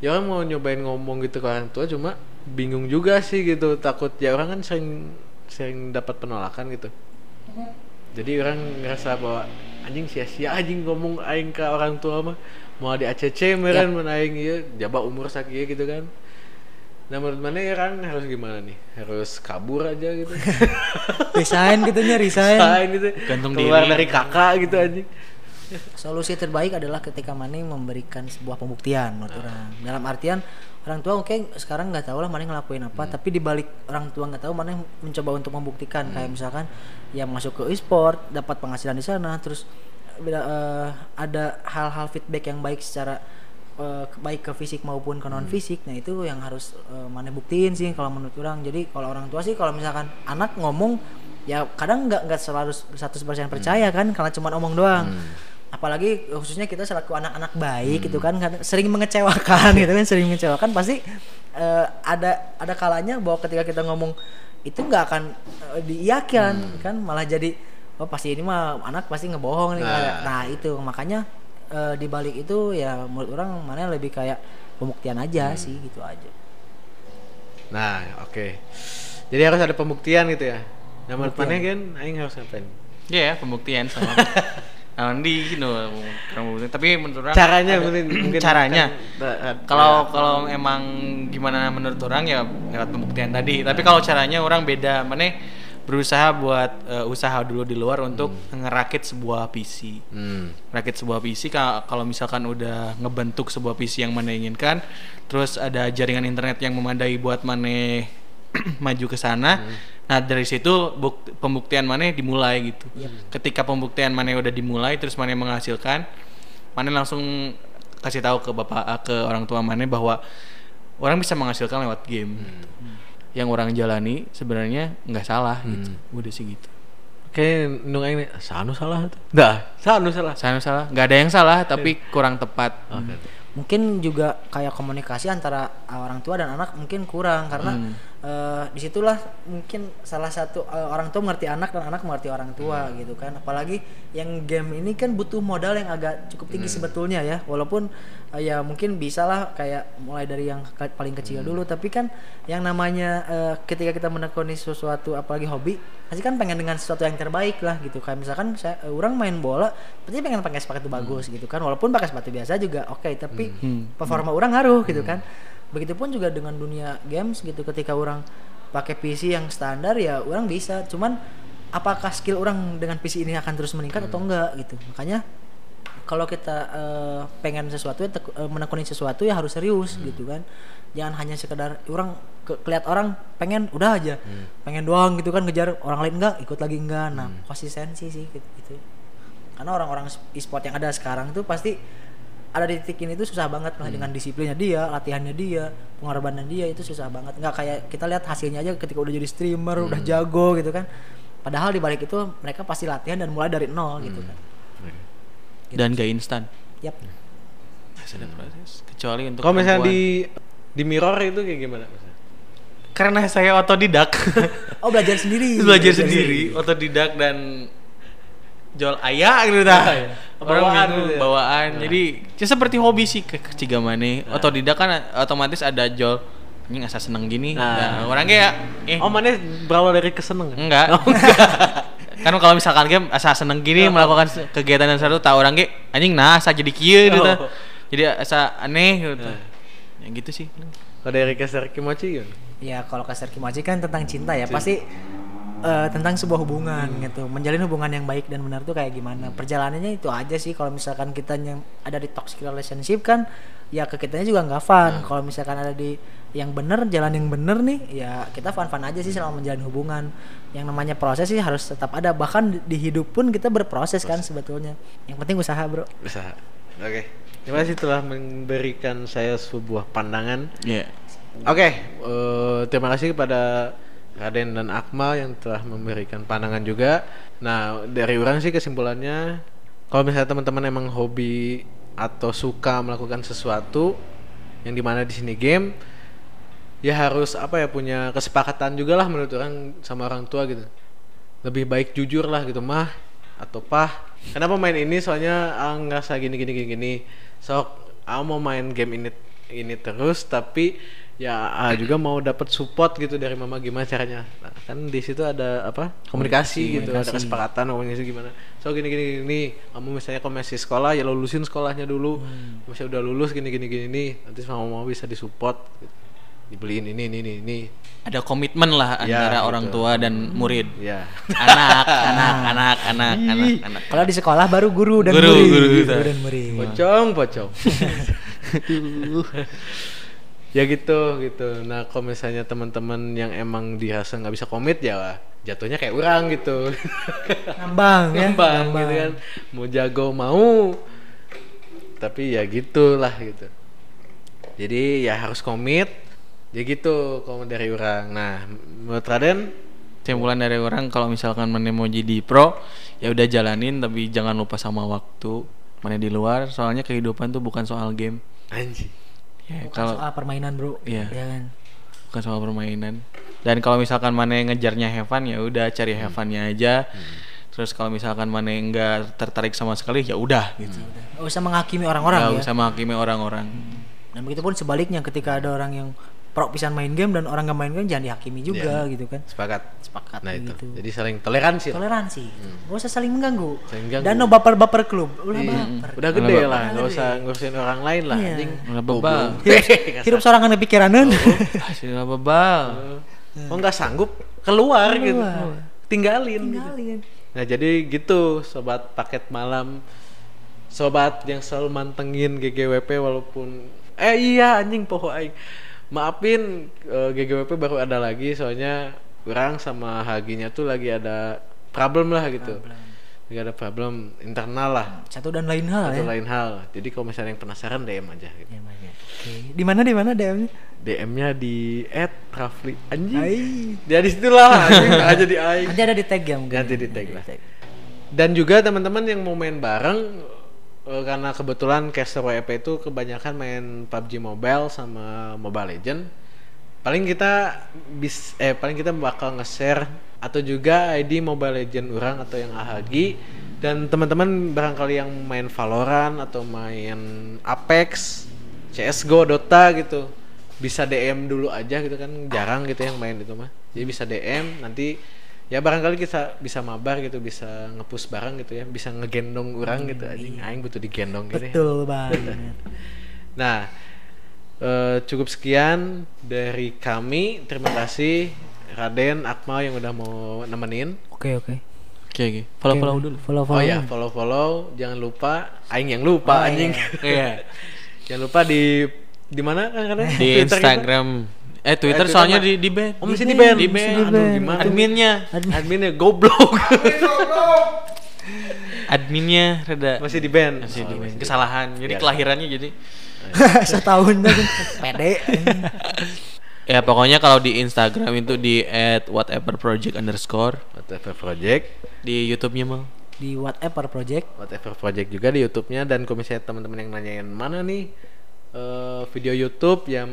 Ya orang mau nyobain ngomong gitu ke orang tua cuma bingung juga sih gitu. Takut ya orang kan sering sering dapat penolakan gitu jadi orang ngerasa bahwa anjing sia-sia anjing ngomong aing ke orang tua mah. Mau di ACC meren mun aing ieu jaba umur sakieu gitu kan. Nah menurut mana ya kan harus gimana nih? Harus kabur aja gitu. Resign gitunya resign. Sain gitu. Gantung keluar diri. dari kakak gitu anjing solusi terbaik adalah ketika Mane memberikan sebuah pembuktian menurut orang. Dalam artian orang tua oke sekarang nggak tahu lah Mane ngelakuin apa tapi dibalik orang tua nggak tahu Mane mencoba untuk membuktikan. Kayak misalkan ya masuk ke e-sport dapat penghasilan di sana terus bila eh, ada hal-hal feedback yang baik secara ke- baik ke fisik maupun ke non fisik nah itu yang harus eh, Mane buktiin sih kalau menurut orang. Jadi kalau orang tua sih kalau misalkan anak ngomong ya kadang nggak nggak selalu 100% percaya kan karena cuma omong doang apalagi khususnya kita selaku anak-anak baik gitu kan kadang sering mengecewakan gitu kan sering mengecewakan pasti eh, ada ada kalanya bahwa ketika kita ngomong itu nggak akan eh, diiyakan kan malah jadi oh pasti ini mah anak pasti ngebohong nih Nah. nah itu. Makanya eh, di balik itu ya menurut orang mana lebih kayak pembuktian aja sih gitu aja. Nah oke. Jadi harus ada pembuktian gitu ya? Nah menurut mana kan aing harus ngapain? Iya ya, pembuktian sama. Nah, di no, tapi menurut orang caranya ada- mungkin, caranya. Kan, eh, kalau kalau emang gimana menurut orang ya lewat pembuktian tadi. Tapi kalau caranya orang beda. Mana berusaha buat eh, usaha dulu di luar untuk ngerakit sebuah PC. Hmm. rakit sebuah PC ka- kalau misalkan udah ngebentuk sebuah PC yang mana inginkan terus ada jaringan internet yang memadai buat mana maju ke sana. Nah dari situ buk- pembuktian mana dimulai gitu. Ketika pembuktian mana udah dimulai terus mana menghasilkan mana langsung kasih tahu ke bapak eh, ke orang tua mana bahwa orang bisa menghasilkan lewat game gitu. yang orang jalani sebenarnya nggak salah gitu. Udah sih gitu. Kayak nung nih, sanu salah tuh. Dah, sanu salah. saya salah. Nggak ada yang salah tapi kurang tepat. Oke. mungkin juga kayak komunikasi antara orang tua dan anak mungkin kurang karena eh, di situlah mungkin salah satu eh, orang tua mengerti anak dan anak mengerti orang tua gitu kan. Apalagi yang game ini kan butuh modal yang agak cukup tinggi sebetulnya ya. Walaupun eh, ya mungkin bisa lah kayak mulai dari yang ke- paling kecil dulu. Tapi kan yang namanya eh, ketika kita menekuni sesuatu apalagi hobi pasti kan pengen dengan sesuatu yang terbaik lah gitu kayak misalkan saya eh, orang main bola pasti pengen pakai sepatu bagus gitu kan. Walaupun pakai sepatu biasa juga oke tapi performa orang ngaruh gitu kan begitupun juga dengan dunia games gitu ketika orang pakai PC yang standar ya orang bisa. Cuman apakah skill orang dengan PC ini akan terus meningkat atau enggak gitu. Makanya kalau kita eh, pengen sesuatu ya eh, menekuni sesuatu ya harus serius gitu kan. Jangan hanya sekedar orang ke, kelihat orang pengen udah aja pengen doang gitu kan ngejar orang lain enggak ikut lagi enggak. Nah konsistensi sih gitu, gitu. karena orang-orang e-sport yang ada sekarang tuh pasti ada di titik ini tuh susah banget lah dengan disiplinnya dia latihannya dia pengorbanan dia itu susah banget. Nggak kayak kita lihat hasilnya aja ketika udah jadi streamer udah jago gitu kan. Padahal di balik itu mereka pasti latihan dan mulai dari nol gitu kan. Dan gak instan. yap. Ada proses. Kecuali untuk Kalau misalnya di di mirror itu kayak gimana? Mas? karena saya otodidak. oh belajar sendiri. Belajar sendiri, otodidak dan jual ayah gitu dah. Orang Bawaan gitu, gitu ya. bawaan. Jadi ya seperti hobi sih ke ciga mana. Otodidak kan otomatis ada jual ini asa seneng gini. Nah. Nah, orang kayak eh Oh, mana berawal dari keseneng? enggak. kan kalau misalkan game asa seneng gini melakukan se- kegiatan yang seru tahu orang kayak anjing nah asa jadi kieu gitu. Oh. Jadi asa aneh gitu. Ya gitu sih. Kalau dari Keser Kimochi gimana? ya kalau kasar kimaji kan tentang cinta ya pasti eh, tentang sebuah hubungan gitu. Menjalin hubungan yang baik dan benar tuh kayak gimana? Perjalanannya itu aja sih. Kalau misalkan kita yang ada di toxic relationship kan ya ke kitanya juga nggak fun. Kalau misalkan ada di yang bener jalan yang bener nih ya kita fun fun aja sih selama menjalin hubungan. Yang namanya proses sih harus tetap ada. Bahkan di- di hidup pun kita berproses kan sebetulnya. Yang penting usaha bro. Bisa. Oke. Terima kasih telah memberikan saya sebuah pandangan. Ya. Oke, eh, terima kasih kepada Raden dan Akmal yang telah memberikan pandangan juga. Nah, dari orang sih kesimpulannya, kalau misalnya teman-teman emang hobi atau suka melakukan sesuatu yang di mana di sini game, ya harus apa ya punya kesepakatan juga lah menurut orang sama orang tua gitu. Lebih baik jujur lah gitu mah atau pah. Kenapa main ini? Soalnya ah, ngerasa gini gini gini gini. Sok, aku mau main game ini ini terus tapi ya ah, juga mau dapat support gitu dari mama gimana caranya. Nah, kan di situ ada apa komunikasi, gitu ada kesepakatan komunikasi gimana. So gini gini gini kamu misalnya kalau masih sekolah ya lulusin sekolahnya dulu. Misalnya udah lulus gini gini gini nih nanti sama mama bisa disupport gitu. dibeliin ini ini ini ini. Ada komitmen lah Ya, antara gitu. orang tua dan murid. ya. Anak, anak, anak, anak, anak, anak. kalau di sekolah baru guru dan Guru, murid. guru, Guru. Gitu. dan murid. Pocong pocong ya gitu gitu. Nah kalau misalnya teman-teman yang emang dirasa nggak bisa komit ya wah, jatuhnya kayak orang gitu. Ngambang ya? Ngembang gitu kan. Mau jago mau. Tapi ya gitulah gitu. Jadi ya harus komit. Ya gitu kalau dari orang. Nah menurut Raden? Kesimpulan dari orang kalau misalkan mana mau jadi pro, ya udah jalanin tapi jangan lupa sama waktu. Mana di luar, soalnya kehidupan tuh bukan soal game. anjing Ya, Bukan kalau soal permainan bro Iya. ya kan bukan soal permainan. Dan kalau misalkan mana yang ngejarnya have fun, ya udah cari have funnya aja. Terus kalau misalkan mana yang nggak tertarik sama sekali, ya udah gitu. Gak usah menghakimi orang-orang ya usah menghakimi orang-orang. dan begitu pun sebaliknya ketika ada orang yang pro pisan main game dan orang nggak main game jangan dihakimi juga gitu kan. Sepakat. Sepakat nah itu. gitu. Jadi saling toleransi toleransi. Gak usah saling mengganggu. Saling dan no baper baper klub. Ulah Iya. baper. Udah gede Udah lah nggak usah ngurusin orang lain lah Iya. anjing. Udah bebal. hidup, hidup seorang anak pikiranan Hasil bebal. oh nggak sanggup. Keluar, gitu. Tinggalin, gitu. Tinggalin. nah jadi gitu sobat paket malam. Sobat yang selalu mantengin GGWP walaupun eh iya anjing poho aing maafin eh, GGWP baru ada lagi soalnya orang sama Haginya tuh lagi ada problem lah gitu. Lagi ada problem internal lah. Satu dan lain hal atau ya. lain hal. Jadi kalau misalnya yang penasaran DM aja gitu. Ya, ya. Oke. di mana di mana DM-nya DM-nya di @rafli anjing. Dia di situ lah anjing. Nggak aja di aing nanti ada di tag ya mungkin. Nanti di tag lah. dan juga teman-teman yang mau main bareng eh, karena kebetulan caster WP itu kebanyakan main PUBG Mobile sama Mobile Legend. Paling kita bis eh paling kita bakal nge-share atau juga ID Mobile Legend orang atau yang ahagi. Dan teman-teman barangkali yang main Valorant atau main Apex CSGO Dota gitu bisa DM dulu aja gitu kan. Jarang gitu yang main itu mah. Jadi bisa DM nanti ya barangkali kita bisa mabar gitu bisa ngepush bareng gitu ya bisa ngegendong orang gitu anjing aing butuh digendong gitu ya. betul banget Nah, eh, cukup sekian dari kami. Terima kasih Raden, Akmal yang udah mau nemenin. oke oke Oke, oke. Follow follow dulu. follow Oh follow ya, follow-follow. Jangan lupa, Aing yang lupa Oh, anjing. Iya. Jangan lupa di di mana kan? Di kita? Instagram. Eh Twitter Twitter soalnya di di ban. Oh, mesti di ban. Di ban. Aduh, ban. gimana? Adminnya. Adminnya goblok. adminnya rada Masih di band. masih di Oh, kesalahan. Jadi Biasa. kelahirannya jadi Setahun dah pede. ya pokoknya kalau di Instagram itu di @whateverproject underscore Whatever Project. di YouTube-nya mal. Di whatever project. Whatever Project juga di YouTube-nya dan kalau misalnya teman-teman yang nanyain mana nih eh, video YouTube yang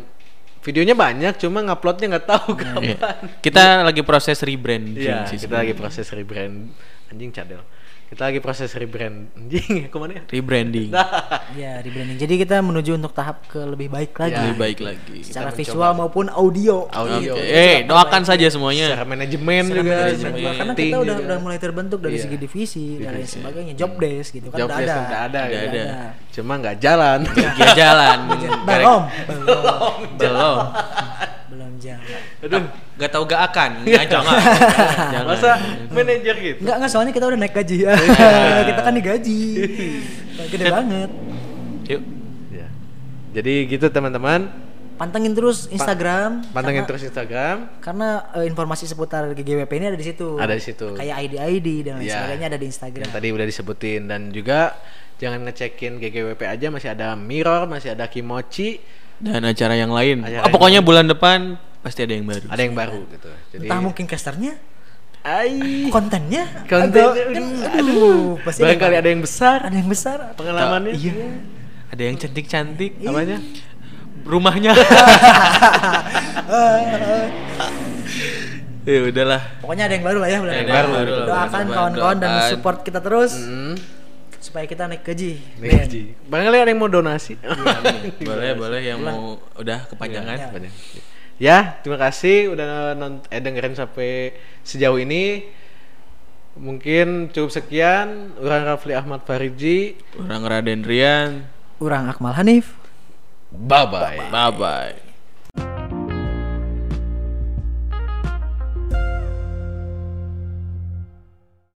videonya banyak cuma nguploadnya nggak tahu Iya. kapan. Kita lagi proses rebrand Iya, sih kita lagi proses rebrand anjing cadel. Kita lagi proses rebrand anjing ke mana ya? rebranding. Ya, rebranding. Jadi kita menuju untuk tahap ke lebih baik lagi. Ya. Lebih baik lagi. Secara Kita visual maupun audio. Audio. Oke. Eh, doakan saja semuanya. Secara manajemen Secara juga, manajemen juga. Karena kita udah juga. udah mulai terbentuk dari Iya. segi divisi dan lain Divisi. sebagainya. Job desk gitu kan Job udah desk ada. udah ada, Udah ya. ada. Cuma nggak jalan. Ya jalan. Belum, belum, Belum. belum jalan. Aduh, Gak tau gak akan. Nggak, jangan. jangan. masa manajer gitu? Enggak, enggak soalnya kita udah naik gaji ya. kita kan digaji. Gede banget. Yuk. Ya. Jadi gitu teman-teman. Pantengin terus Instagram. Pantengin karena- terus Instagram. Karena eh, informasi seputar GGWP ini ada di situ. Ada di situ. Kayak ID-ID dan lain Ya. sebagainya ada di Instagram. Yang tadi udah disebutin dan juga jangan ngecekin GGWP aja masih ada Mirror, masih ada Kimochi, Dan acara yang lain. Acara Ah, yang pokoknya bulan depan pasti ada yang baru. ada yang baru gitu. Jadi Entah mungkin casternya, Ai, kontennya, kontennya agak- kan, aduh, aduh, pasti barangkali ada yang besar ada yang besar. pengalamannya. Iya. Ada yang cantik-cantik. Apanya? Rumahnya. ya udahlah. Pokoknya ada yang baru lah ya bulan Ada yang baru lah, Doakan bulan depan. kawan-kawan dan Doakan. support kita terus Hmm. supaya kita naik gaji. Nih, Ji. Barangkali ada yang mau donasi. boleh, boleh yang mau udah kepanjangan. Iya. Banyak. Ya, terima kasih udah nont eh, dengerin sampai sejauh ini. Mungkin cukup sekian. Urang Rafli Ahmad Fariji. Orang Raden Rian. Urang Akmal Hanif. Bye bye. Bye bye.